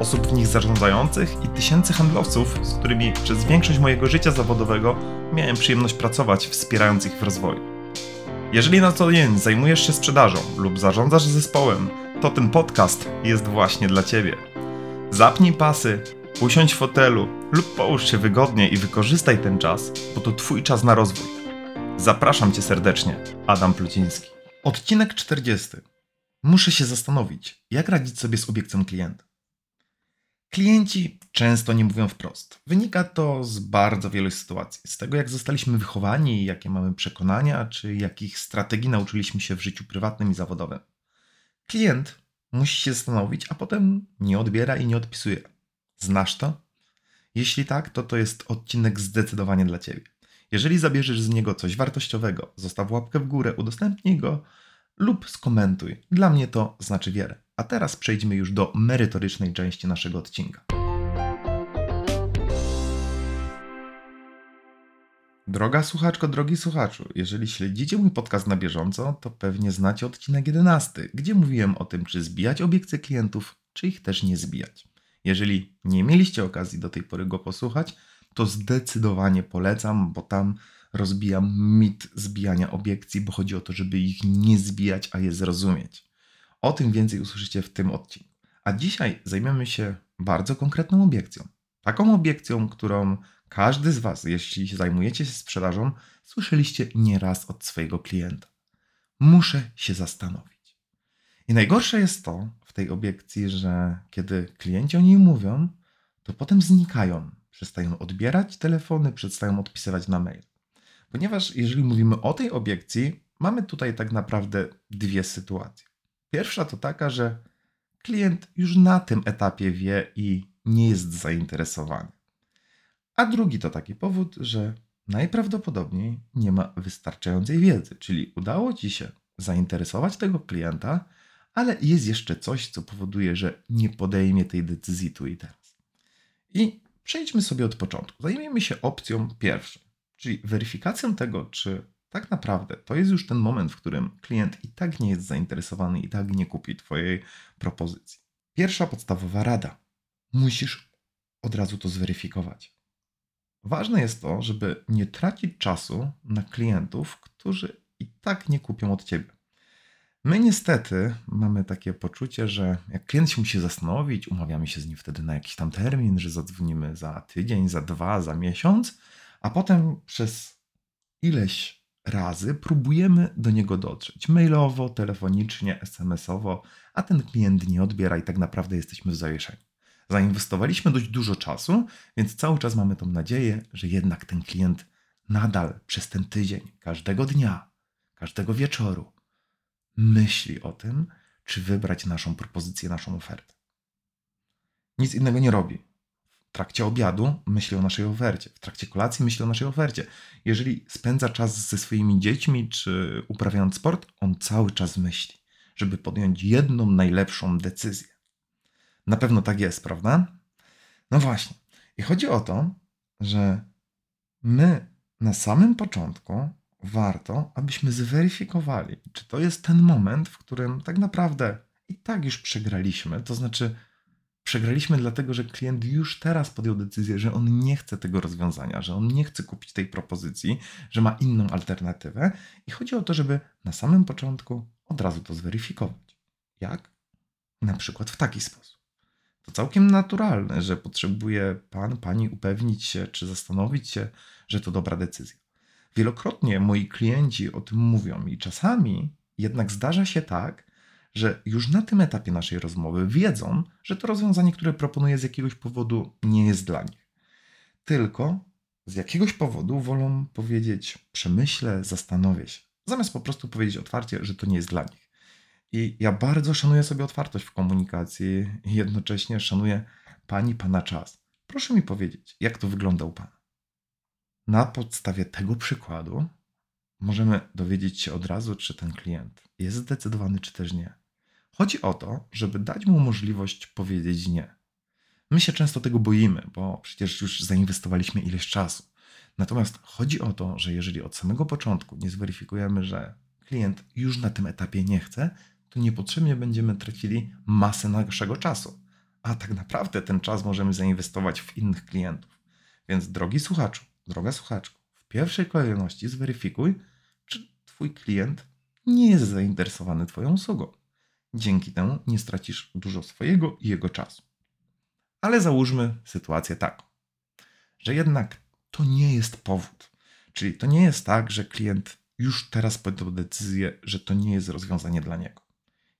osób w nich zarządzających i tysięcy handlowców, z którymi przez większość mojego życia zawodowego miałem przyjemność pracować, wspierając ich w rozwoju. Jeżeli na co dzień zajmujesz się sprzedażą lub zarządzasz zespołem, to ten podcast jest właśnie dla Ciebie. Zapnij pasy, usiądź w fotelu lub połóż się wygodnie i wykorzystaj ten czas, bo to Twój czas na rozwój. Zapraszam Cię serdecznie, Adam Pluciński. Odcinek 40. Muszę się zastanowić, jak radzić sobie z obiekcją klienta. Klienci często nie mówią wprost. Wynika to z bardzo wielu sytuacji. Z tego, jak zostaliśmy wychowani, jakie mamy przekonania, czy jakich strategii nauczyliśmy się w życiu prywatnym i zawodowym. Klient musi się zastanowić, a potem nie odbiera i nie odpisuje. Znasz to? Jeśli tak, to to jest odcinek zdecydowanie dla Ciebie. Jeżeli zabierzesz z niego coś wartościowego, zostaw łapkę w górę, udostępnij go lub skomentuj. Dla mnie to znaczy wiele. A teraz przejdźmy już do merytorycznej części naszego odcinka. Droga słuchaczko, drogi słuchaczu, jeżeli śledzicie mój podcast na bieżąco, to pewnie znacie odcinek 11, gdzie mówiłem o tym, czy zbijać obiekcje klientów, czy ich też nie zbijać. Jeżeli nie mieliście okazji do tej pory go posłuchać, to zdecydowanie polecam, bo tam rozbijam mit zbijania obiekcji, bo chodzi o to, żeby ich nie zbijać, a je zrozumieć. O tym więcej usłyszycie w tym odcinku. A dzisiaj zajmiemy się bardzo konkretną obiekcją. Taką obiekcją, którą każdy z Was, jeśli zajmujecie się sprzedażą, słyszeliście nieraz od swojego klienta. Muszę się zastanowić. I najgorsze jest to w tej obiekcji, że kiedy klienci o niej mówią, to potem znikają. Przestają odbierać telefony, przestają odpisywać na mail. Ponieważ jeżeli mówimy o tej obiekcji, mamy tutaj tak naprawdę dwie sytuacje. Pierwsza to taka, że klient już na tym etapie wie i nie jest zainteresowany. A drugi to taki powód, że najprawdopodobniej nie ma wystarczającej wiedzy, czyli udało ci się zainteresować tego klienta, ale jest jeszcze coś, co powoduje, że nie podejmie tej decyzji tu i teraz. I przejdźmy sobie od początku. Zajmijmy się opcją pierwszą, czyli weryfikacją tego, czy tak naprawdę to jest już ten moment, w którym klient i tak nie jest zainteresowany, i tak nie kupi Twojej propozycji. Pierwsza podstawowa rada. Musisz od razu to zweryfikować. Ważne jest to, żeby nie tracić czasu na klientów, którzy i tak nie kupią od Ciebie. My niestety mamy takie poczucie, że jak klient się musi zastanowić, umawiamy się z nim wtedy na jakiś tam termin, że zadzwonimy za tydzień, za dwa, za miesiąc, a potem przez ileś razy próbujemy do niego dotrzeć mailowo, telefonicznie, SMS-owo, a ten klient nie odbiera i tak naprawdę jesteśmy w zawieszeniu. Zainwestowaliśmy dość dużo czasu, więc cały czas mamy tą nadzieję, że jednak ten klient nadal przez ten tydzień, każdego dnia, każdego wieczoru myśli o tym, czy wybrać naszą propozycję, naszą ofertę. Nic innego nie robi trakcie obiadu myśli o naszej ofercie, w trakcie kolacji myśli o naszej ofercie. Jeżeli spędza czas ze swoimi dziećmi czy uprawiając sport, on cały czas myśli, żeby podjąć jedną najlepszą decyzję. Na pewno tak jest, prawda? No właśnie. I chodzi o to, że my na samym początku warto, abyśmy zweryfikowali, czy to jest ten moment, w którym tak naprawdę i tak już przegraliśmy, to znaczy Przegraliśmy dlatego, że klient już teraz podjął decyzję, że on nie chce tego rozwiązania, że on nie chce kupić tej propozycji, że ma inną alternatywę. I chodzi o to, żeby na samym początku od razu to zweryfikować. Jak? Na przykład w taki sposób. To całkiem naturalne, że potrzebuje pan, pani upewnić się, czy zastanowić się, że to dobra decyzja. Wielokrotnie moi klienci o tym mówią i czasami jednak zdarza się tak, że już na tym etapie naszej rozmowy wiedzą, że to rozwiązanie, które proponuję z jakiegoś powodu nie jest dla nich. Tylko z jakiegoś powodu wolą powiedzieć przemyślę, zastanowię się, zamiast po prostu powiedzieć otwarcie, że to nie jest dla nich. I ja bardzo szanuję sobie otwartość w komunikacji i jednocześnie szanuję pani, pana czas. Proszę mi powiedzieć, jak to wygląda u pana. Na podstawie tego przykładu możemy dowiedzieć się od razu, czy ten klient jest zdecydowany, czy też nie. Chodzi o to, żeby dać mu możliwość powiedzieć nie. My się często tego boimy, bo przecież już zainwestowaliśmy ileś czasu. Natomiast chodzi o to, że jeżeli od samego początku nie zweryfikujemy, że klient już na tym etapie nie chce, to niepotrzebnie będziemy tracili masę naszego czasu. A tak naprawdę ten czas możemy zainwestować w innych klientów. Więc drogi słuchaczu, droga słuchaczku, w pierwszej kolejności zweryfikuj, czy Twój klient nie jest zainteresowany Twoją usługą. Dzięki temu nie stracisz dużo swojego i jego czasu. Ale załóżmy sytuację taką, że jednak to nie jest powód. Czyli to nie jest tak, że klient już teraz podjął decyzję, że to nie jest rozwiązanie dla niego.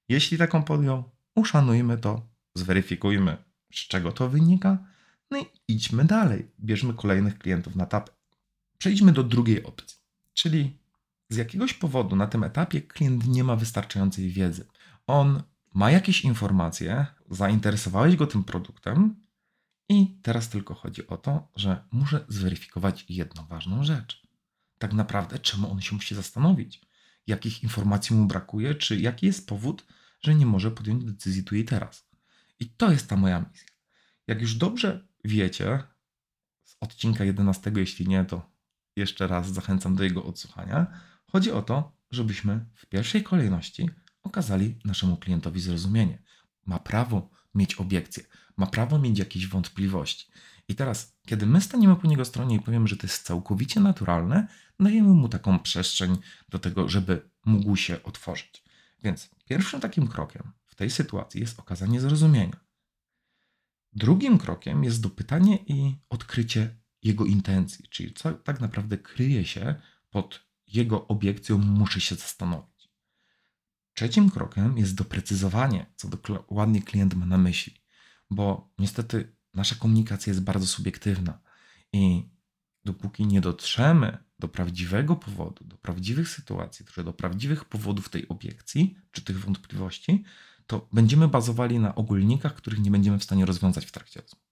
Jeśli taką podjął, uszanujmy to, zweryfikujmy, z czego to wynika, no i idźmy dalej. Bierzmy kolejnych klientów na tapę. Przejdźmy do drugiej opcji, czyli z jakiegoś powodu na tym etapie klient nie ma wystarczającej wiedzy. On ma jakieś informacje, zainteresowałeś go tym produktem i teraz tylko chodzi o to, że muszę zweryfikować jedną ważną rzecz. Tak naprawdę, czemu on się musi zastanowić? Jakich informacji mu brakuje, czy jaki jest powód, że nie może podjąć decyzji tu i teraz? I to jest ta moja misja. Jak już dobrze wiecie, z odcinka 11, jeśli nie, to jeszcze raz zachęcam do jego odsłuchania. Chodzi o to, żebyśmy w pierwszej kolejności okazali naszemu klientowi zrozumienie. Ma prawo mieć obiekcje, ma prawo mieć jakieś wątpliwości. I teraz, kiedy my staniemy po niego stronie i powiemy, że to jest całkowicie naturalne, dajemy mu taką przestrzeń do tego, żeby mógł się otworzyć. Więc pierwszym takim krokiem w tej sytuacji jest okazanie zrozumienia. Drugim krokiem jest dopytanie i odkrycie jego intencji, czyli co tak naprawdę kryje się pod jego obiekcją, muszę się zastanowić. Trzecim krokiem jest doprecyzowanie, co dokładnie klient ma na myśli, bo niestety nasza komunikacja jest bardzo subiektywna i dopóki nie dotrzemy do prawdziwego powodu, do prawdziwych sytuacji, do prawdziwych powodów tej obiekcji czy tych wątpliwości, to będziemy bazowali na ogólnikach, których nie będziemy w stanie rozwiązać w trakcie rozmowy.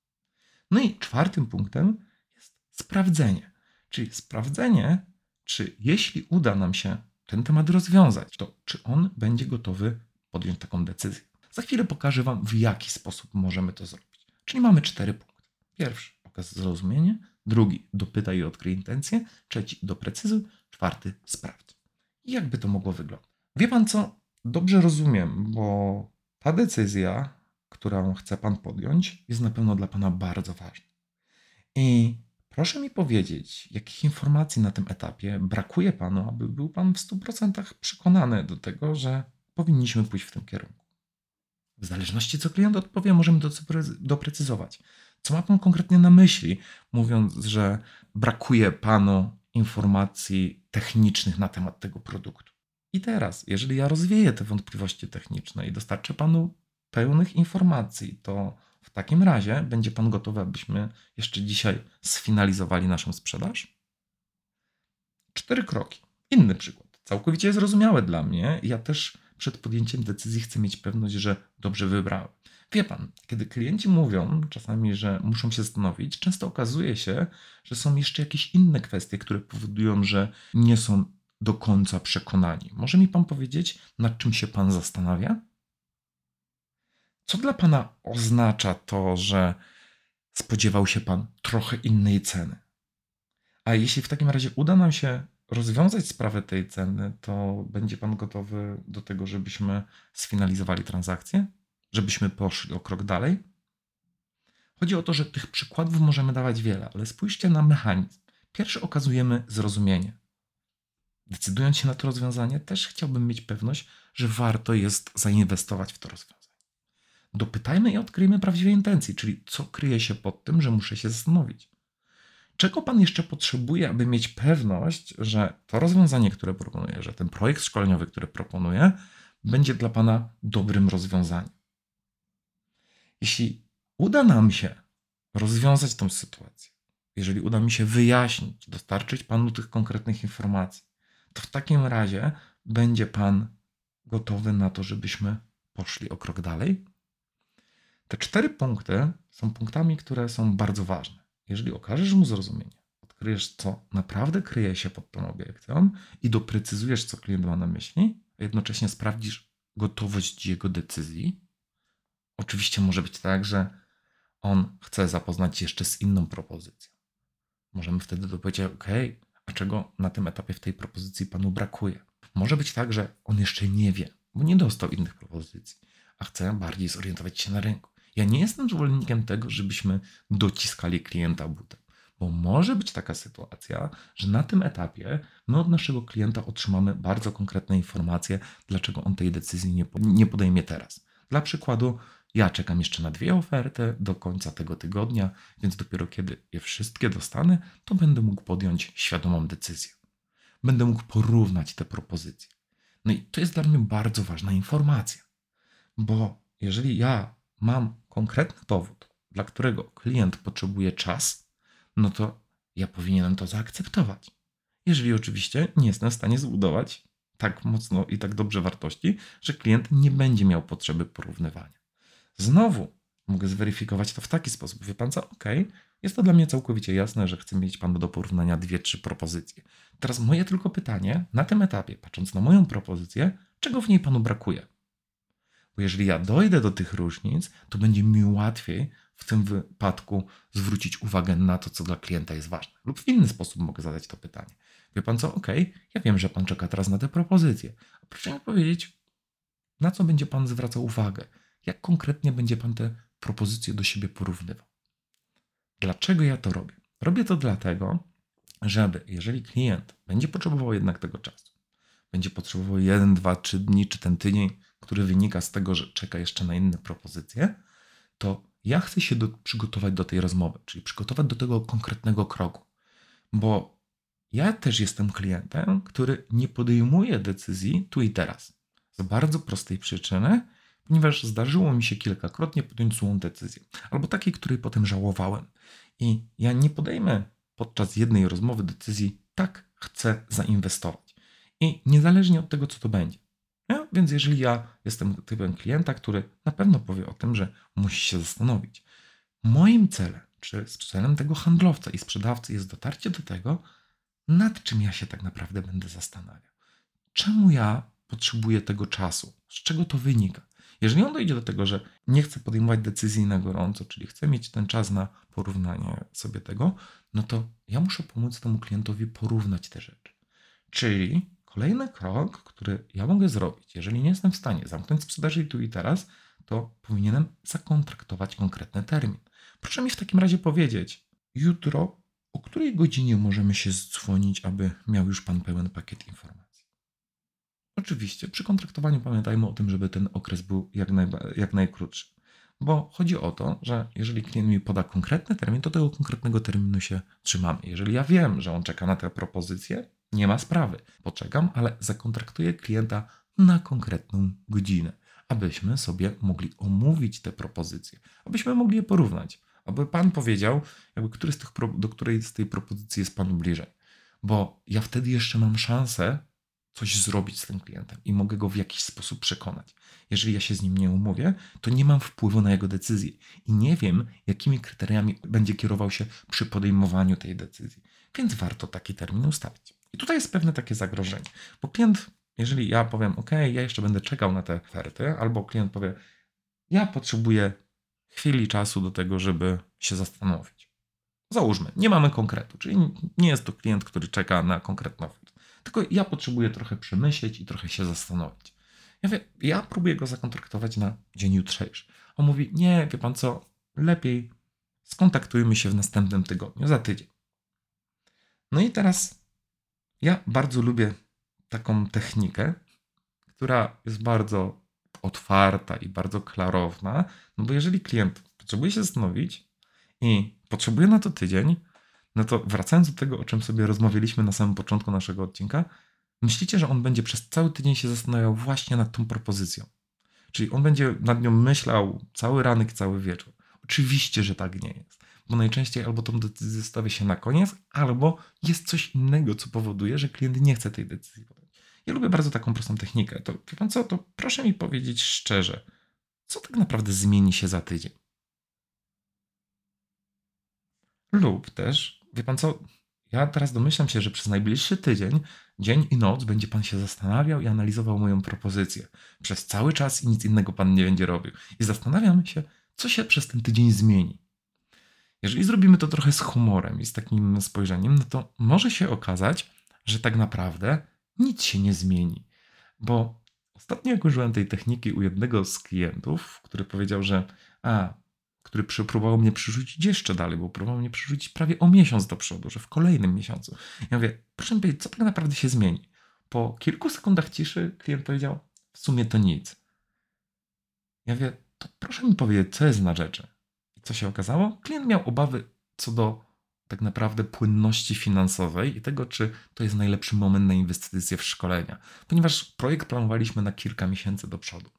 No i czwartym punktem jest sprawdzenie, czyli sprawdzenie, czy jeśli uda nam się ten temat rozwiązać, to czy on będzie gotowy podjąć taką decyzję. Za chwilę pokażę Wam, w jaki sposób możemy to zrobić. Czyli mamy cztery punkty. Pierwszy, okaz zrozumienie. Drugi, dopytaj i odkryj intencje. Trzeci, doprecyzuj. Czwarty, sprawdź. I jakby to mogło wyglądać? Wie Pan co? Dobrze rozumiem, bo ta decyzja, którą chce Pan podjąć, jest na pewno dla Pana bardzo ważna. I proszę mi powiedzieć, jakich informacji na tym etapie brakuje Panu, aby był Pan w 100% przekonany do tego, że powinniśmy pójść w tym kierunku. W zależności co klient odpowie, możemy doprecyzować. Co ma Pan konkretnie na myśli, mówiąc, że brakuje Panu informacji technicznych na temat tego produktu? I teraz, jeżeli ja rozwieję te wątpliwości techniczne i dostarczę Panu pełnych informacji, to w takim razie będzie Pan gotowy, abyśmy jeszcze dzisiaj sfinalizowali naszą sprzedaż? Cztery kroki. Inny przykład. Całkowicie zrozumiałe dla mnie. Ja też przed podjęciem decyzji chcę mieć pewność, że dobrze wybrałem. Wie pan, kiedy klienci mówią czasami, że muszą się zastanowić, często okazuje się, że są jeszcze jakieś inne kwestie, które powodują, że nie są do końca przekonani. Może mi pan powiedzieć, nad czym się pan zastanawia? Co dla pana oznacza to, że spodziewał się pan trochę innej ceny? A jeśli w takim razie uda nam się rozwiązać sprawę tej ceny, to będzie pan gotowy do tego, żebyśmy sfinalizowali transakcję? Żebyśmy poszli o krok dalej? Chodzi o to, że tych przykładów możemy dawać wiele, ale spójrzcie na mechanizm. Pierwszy okazujemy zrozumienie. Decydując się na to rozwiązanie, też chciałbym mieć pewność, że warto jest zainwestować w to rozwiązanie. Dopytajmy i odkryjmy prawdziwe intencje, czyli co kryje się pod tym, że muszę się zastanowić. Czego Pan jeszcze potrzebuje, aby mieć pewność, że to rozwiązanie, które proponuję, że ten projekt szkoleniowy, który proponuję, będzie dla Pana dobrym rozwiązaniem? Jeśli uda nam się rozwiązać tą sytuację, jeżeli uda mi się wyjaśnić, dostarczyć Panu tych konkretnych informacji, to w takim razie będzie Pan gotowy na to, żebyśmy poszli o krok dalej? Te cztery punkty są punktami, które są bardzo ważne. Jeżeli okażesz mu zrozumienie, kryjesz, co naprawdę kryje się pod tą obiekcją i doprecyzujesz, co klient ma na myśli, a jednocześnie sprawdzisz gotowość jego decyzji. Oczywiście może być tak, że on chce zapoznać się jeszcze z inną propozycją. Możemy wtedy dopowiedzieć, OK, a czego na tym etapie w tej propozycji panu brakuje? Może być tak, że on jeszcze nie wie, bo nie dostał innych propozycji, a chce bardziej zorientować się na rynku. Ja nie jestem zwolennikiem tego, żebyśmy dociskali klienta butem, bo może być taka sytuacja, że na tym etapie my od naszego klienta otrzymamy bardzo konkretne informacje, dlaczego on tej decyzji nie, nie podejmie teraz. Dla przykładu, ja czekam jeszcze na dwie oferty do końca tego tygodnia, więc dopiero kiedy je wszystkie dostanę, to będę mógł podjąć świadomą decyzję. Będę mógł porównać te propozycje. No i to jest dla mnie bardzo ważna informacja, bo jeżeli ja mam konkretny powód, dla którego klient potrzebuje czas, no to ja powinienem to zaakceptować. Jeżeli oczywiście nie jestem w stanie zbudować tak mocno i tak dobrze wartości, że klient nie będzie miał potrzeby porównywania. Znowu mogę zweryfikować to w taki sposób. Wie pan co? OK, jest to dla mnie całkowicie jasne, że chcę mieć pan do porównania dwie, trzy propozycje. Teraz moje tylko pytanie na tym etapie, patrząc na moją propozycję, czego w niej panu brakuje? Bo jeżeli ja dojdę do tych różnic, to będzie mi łatwiej w tym wypadku zwrócić uwagę na to, co dla klienta jest ważne. Lub w inny sposób mogę zadać to pytanie. Wie pan co? OK, ja wiem, że pan czeka teraz na te propozycje. A proszę mi powiedzieć, na co będzie pan zwracał uwagę? Jak konkretnie będzie pan te propozycje do siebie porównywał? Dlaczego ja to robię? Robię to dlatego, żeby jeżeli klient będzie potrzebował jednak tego czasu, będzie potrzebował jeden, dwa, trzy dni, czy ten tydzień, który wynika z tego, że czeka jeszcze na inne propozycje, to ja chcę się do, przygotować do tej rozmowy, czyli przygotować do tego konkretnego kroku. Bo ja też jestem klientem, który nie podejmuje decyzji tu i teraz. Z bardzo prostej przyczyny, ponieważ zdarzyło mi się kilkakrotnie podjąć złą decyzję, albo takiej, której potem żałowałem. I ja nie podejmę podczas jednej rozmowy decyzji, tak chcę zainwestować. I niezależnie od tego, co to będzie. Więc jeżeli ja jestem typem klienta, który na pewno powie o tym, że musi się zastanowić, moim celem, czy celem tego handlowca i sprzedawcy jest dotarcie do tego, nad czym ja się tak naprawdę będę zastanawiał. Czemu ja potrzebuję tego czasu? Z czego to wynika? Jeżeli on dojdzie do tego, że nie chce podejmować decyzji na gorąco, czyli chce mieć ten czas na porównanie sobie tego, no to ja muszę pomóc temu klientowi porównać te rzeczy. Czyli kolejny krok, który ja mogę zrobić, jeżeli nie jestem w stanie zamknąć sprzedaży tu i teraz, to powinienem zakontraktować konkretny termin. Proszę mi w takim razie powiedzieć, jutro o której godzinie możemy się dzwonić, aby miał już Pan pełen pakiet informacji? Oczywiście, przy kontraktowaniu pamiętajmy o tym, żeby ten okres był jak, jak najkrótszy. Bo chodzi o to, że jeżeli klient mi poda konkretny termin, to tego konkretnego terminu się trzymamy. Jeżeli ja wiem, że on czeka na tę propozycję, nie ma sprawy. Poczekam, ale zakontraktuję klienta na konkretną godzinę, abyśmy sobie mogli omówić te propozycje, abyśmy mogli je porównać, aby pan powiedział, jakby który z tych, do której z tej propozycji jest panu bliżej. Bo ja wtedy jeszcze mam szansę coś zrobić z tym klientem i mogę go w jakiś sposób przekonać. Jeżeli ja się z nim nie umówię, to nie mam wpływu na jego decyzję i nie wiem, jakimi kryteriami będzie kierował się przy podejmowaniu tej decyzji. Więc warto taki termin ustalić. I tutaj jest pewne takie zagrożenie, bo klient, jeżeli ja powiem, OK, ja jeszcze będę czekał na te oferty, albo klient powie, ja potrzebuję chwili czasu do tego, żeby się zastanowić. Załóżmy, nie mamy konkretu, czyli nie jest to klient, który czeka na konkretną ofertę. Tylko ja potrzebuję trochę przemyśleć i trochę się zastanowić. Ja, wie, ja próbuję go zakontraktować na dzień jutrzejszy. On mówi, nie, wie pan co, lepiej skontaktujmy się w następnym tygodniu, za tydzień. No i teraz ja bardzo lubię taką technikę, która jest bardzo otwarta i bardzo klarowna, no bo jeżeli klient potrzebuje się zastanowić i potrzebuje na to tydzień, no to wracając do tego, o czym sobie rozmawialiśmy na samym początku naszego odcinka, myślicie, że on będzie przez cały tydzień się zastanawiał właśnie nad tą propozycją. Czyli on będzie nad nią myślał cały ranek, cały wieczór. Oczywiście, że tak nie jest. Bo najczęściej albo tą decyzję stawia się na koniec, albo jest coś innego, co powoduje, że klient nie chce tej decyzji podjąć. Ja lubię bardzo taką prostą technikę. To wie pan co, to proszę mi powiedzieć szczerze, co tak naprawdę zmieni się za tydzień? Lub też wie pan co, Ja teraz domyślam się, że przez najbliższy tydzień, dzień i noc, będzie pan się zastanawiał i analizował moją propozycję. Przez cały czas i nic innego pan nie będzie robił. I zastanawiam się, co się przez ten tydzień zmieni. Jeżeli zrobimy to trochę z humorem i z takim spojrzeniem, no to może się okazać, że tak naprawdę nic się nie zmieni. Bo ostatnio, jak użyłem tej techniki u jednego z klientów, który powiedział, że a, który próbował mnie przerzucić jeszcze dalej, bo próbował mnie przerzucić prawie o miesiąc do przodu, że w kolejnym miesiącu. Ja mówię, proszę mi powiedzieć, co tak naprawdę się zmieni? Po kilku sekundach ciszy klient powiedział, w sumie to nic. Ja mówię, to proszę mi powiedzieć, co jest na rzeczy. Co się okazało? Klient miał obawy co do tak naprawdę płynności finansowej i tego, czy to jest najlepszy moment na inwestycje w szkolenia, ponieważ projekt planowaliśmy na kilka miesięcy do przodu.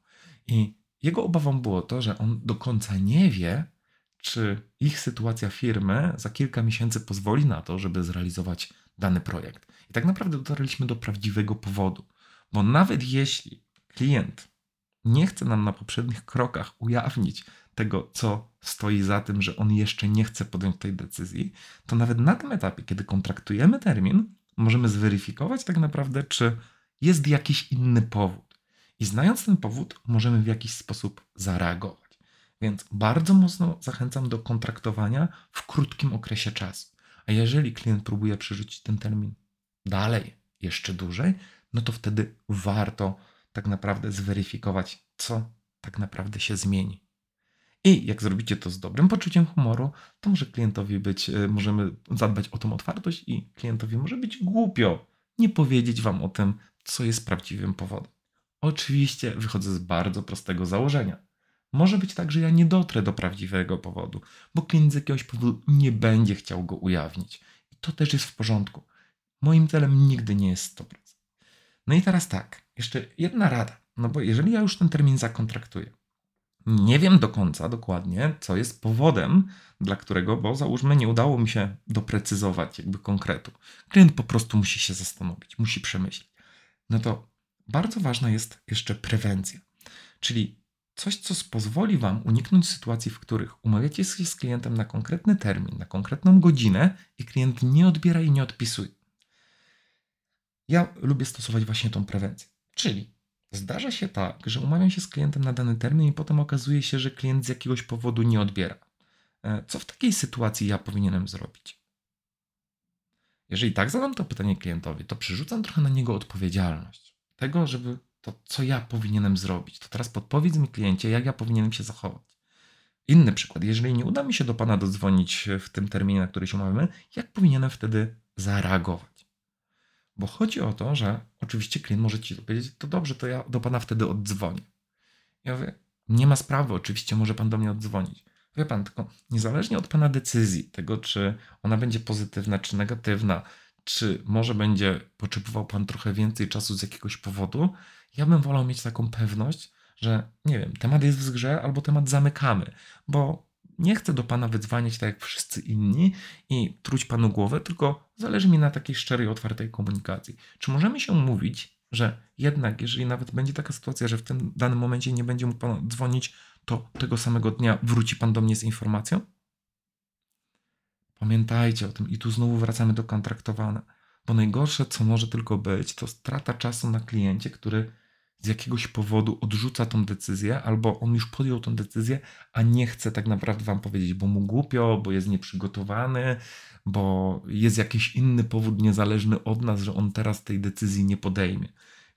I jego obawą było to, że on do końca nie wie, czy ich sytuacja firmy za kilka miesięcy pozwoli na to, żeby zrealizować dany projekt. I tak naprawdę dotarliśmy do prawdziwego powodu, bo nawet jeśli klient nie chce nam na poprzednich krokach ujawnić tego, co stoi za tym, że on jeszcze nie chce podjąć tej decyzji, to nawet na tym etapie, kiedy kontraktujemy termin, możemy zweryfikować tak naprawdę, czy jest jakiś inny powód. I znając ten powód, możemy w jakiś sposób zareagować. Więc bardzo mocno zachęcam do kontraktowania w krótkim okresie czasu. A jeżeli klient próbuje przerzucić ten termin dalej, jeszcze dłużej, no to wtedy warto tak naprawdę zweryfikować, co tak naprawdę się zmieni. I jak zrobicie to z dobrym poczuciem humoru, to może klientowi być, e, możemy zadbać o tą otwartość i klientowi może być głupio nie powiedzieć wam o tym, co jest prawdziwym powodem. Oczywiście wychodzę z bardzo prostego założenia. Może być tak, że ja nie dotrę do prawdziwego powodu, bo klient z jakiegoś powodu nie będzie chciał go ujawnić. I to też jest w porządku. Moim celem nigdy nie jest 100%. No i teraz tak, jeszcze jedna rada. No bo jeżeli ja już ten termin zakontraktuję, nie wiem do końca dokładnie, co jest powodem, dla którego, bo załóżmy, nie udało mi się doprecyzować jakby konkretu. Klient po prostu musi się zastanowić, musi przemyśleć. No to bardzo ważna jest jeszcze prewencja, czyli coś, co pozwoli Wam uniknąć sytuacji, w których umawiacie się z klientem na konkretny termin, na konkretną godzinę i klient nie odbiera i nie odpisuje. Ja lubię stosować właśnie tą prewencję, czyli Zdarza się tak, że umawiam się z klientem na dany termin i potem okazuje się, że klient z jakiegoś powodu nie odbiera. E, co w takiej sytuacji ja powinienem zrobić? Jeżeli tak zadam to pytanie klientowi, to przerzucam trochę na niego odpowiedzialność. Tego, żeby to, co ja powinienem zrobić. To teraz podpowiedz mi kliencie, jak ja powinienem się zachować. Inny przykład. Jeżeli nie uda mi się do Pana dodzwonić w tym terminie, na który się umawiamy, jak powinienem wtedy zareagować? Bo chodzi o to, że oczywiście klient może ci powiedzieć, to dobrze, to ja do pana wtedy oddzwonię. Ja mówię, nie ma sprawy, oczywiście może pan do mnie oddzwonić. Wie pan, tylko niezależnie od pana decyzji, tego czy ona będzie pozytywna czy negatywna, czy może będzie potrzebował pan trochę więcej czasu z jakiegoś powodu, ja bym wolał mieć taką pewność, że nie wiem, temat jest w zgrze albo temat zamykamy, bo nie chcę do Pana wydzwaniać tak jak wszyscy inni i truć Panu głowę, tylko zależy mi na takiej szczerej, otwartej komunikacji. Czy możemy się umówić, że jednak, jeżeli nawet będzie taka sytuacja, że w tym danym momencie nie będzie mógł Pan dzwonić, to tego samego dnia wróci Pan do mnie z informacją? Pamiętajcie o tym i tu znowu wracamy do kontraktowania, bo najgorsze, co może tylko być, to strata czasu na kliencie, który z jakiegoś powodu odrzuca tą decyzję, albo on już podjął tą decyzję, a nie chce tak naprawdę wam powiedzieć, bo mu głupio, bo jest nieprzygotowany, bo jest jakiś inny powód niezależny od nas, że on teraz tej decyzji nie podejmie.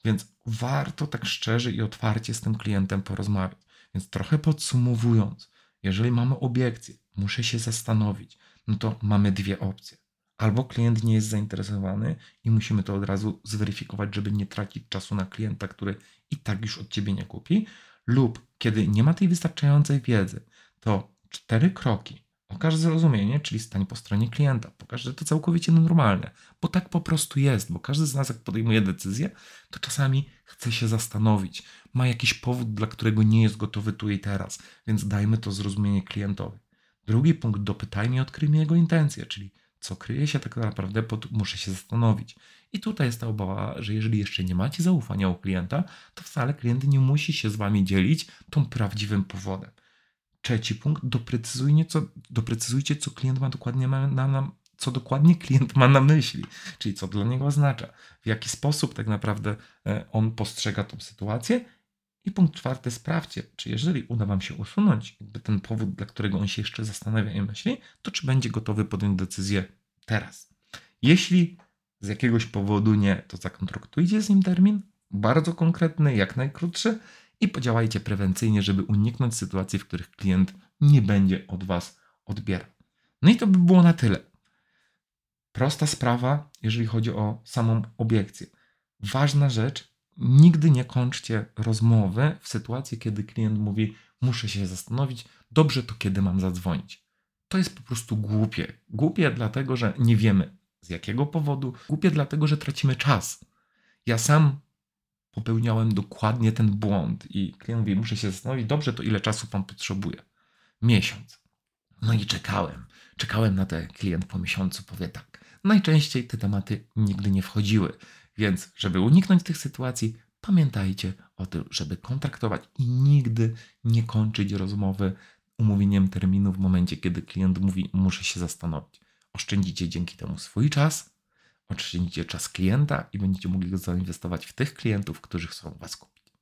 Więc warto tak szczerze i otwarcie z tym klientem porozmawiać. Więc trochę podsumowując, jeżeli mamy obiekcję, muszę się zastanowić, no to mamy dwie opcje albo klient nie jest zainteresowany i musimy to od razu zweryfikować, żeby nie tracić czasu na klienta, który i tak już od ciebie nie kupi, lub kiedy nie ma tej wystarczającej wiedzy, to cztery kroki. Okaż zrozumienie, czyli stań po stronie klienta. Pokaż, że to całkowicie normalne, bo tak po prostu jest, bo każdy z nas, jak podejmuje decyzję, to czasami chce się zastanowić. Ma jakiś powód, dla którego nie jest gotowy tu i teraz, więc dajmy to zrozumienie klientowi. Drugi punkt, dopytajmy i odkryjmy jego intencje, czyli co kryje się tak naprawdę pod muszę się zastanowić. I tutaj jest ta obawa, że jeżeli jeszcze nie macie zaufania u klienta, to wcale klient nie musi się z wami dzielić tą prawdziwym powodem. Trzeci punkt, doprecyzujcie, co, doprecyzujcie, co klient ma dokładnie nam, nam co dokładnie klient ma na myśli, czyli co dla niego oznacza, w jaki sposób tak naprawdę e, on postrzega tą sytuację. I punkt czwarty, sprawdźcie, czy jeżeli uda Wam się usunąć ten powód, dla którego on się jeszcze zastanawia i myśli, to czy będzie gotowy podjąć decyzję teraz. Jeśli z jakiegoś powodu nie, to zakontraktujcie z nim termin, bardzo konkretny, jak najkrótszy i podziałajcie prewencyjnie, żeby uniknąć sytuacji, w których klient nie będzie od Was odbierał. No i to by było na tyle. Prosta sprawa, jeżeli chodzi o samą obiekcję. Ważna rzecz, nigdy nie kończcie rozmowy w sytuacji, kiedy klient mówi: Muszę się zastanowić, dobrze to kiedy mam zadzwonić. To jest po prostu głupie. Głupie dlatego, że nie wiemy z jakiego powodu. Głupie dlatego, że tracimy czas. Ja sam popełniałem dokładnie ten błąd i klient mówi: Muszę się zastanowić, dobrze to ile czasu pan potrzebuje? Miesiąc. No i czekałem. Czekałem na to, klient po miesiącu powie tak. Najczęściej te tematy nigdy nie wchodziły, więc żeby uniknąć tych sytuacji, pamiętajcie o tym, żeby kontraktować i nigdy nie kończyć rozmowy umówieniem terminu w momencie, kiedy klient mówi: Muszę się zastanowić. Oszczędzicie dzięki temu swój czas, oszczędzicie czas klienta i będziecie mogli go zainwestować w tych klientów, którzy chcą Was kupić.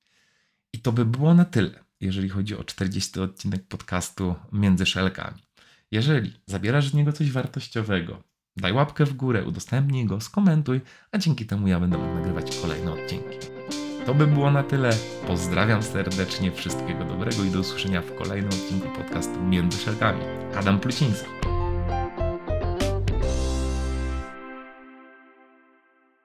I to by było na tyle, jeżeli chodzi o 40 odcinek podcastu Między Szelkami. Jeżeli zabierasz z niego coś wartościowego, daj łapkę w górę, udostępnij go, skomentuj, a dzięki temu ja będę mógł nagrywać kolejne odcinki. To by było na tyle. Pozdrawiam serdecznie, wszystkiego dobrego i do usłyszenia w kolejnym odcinku podcastu Między Szelkami. Adam Pluciński.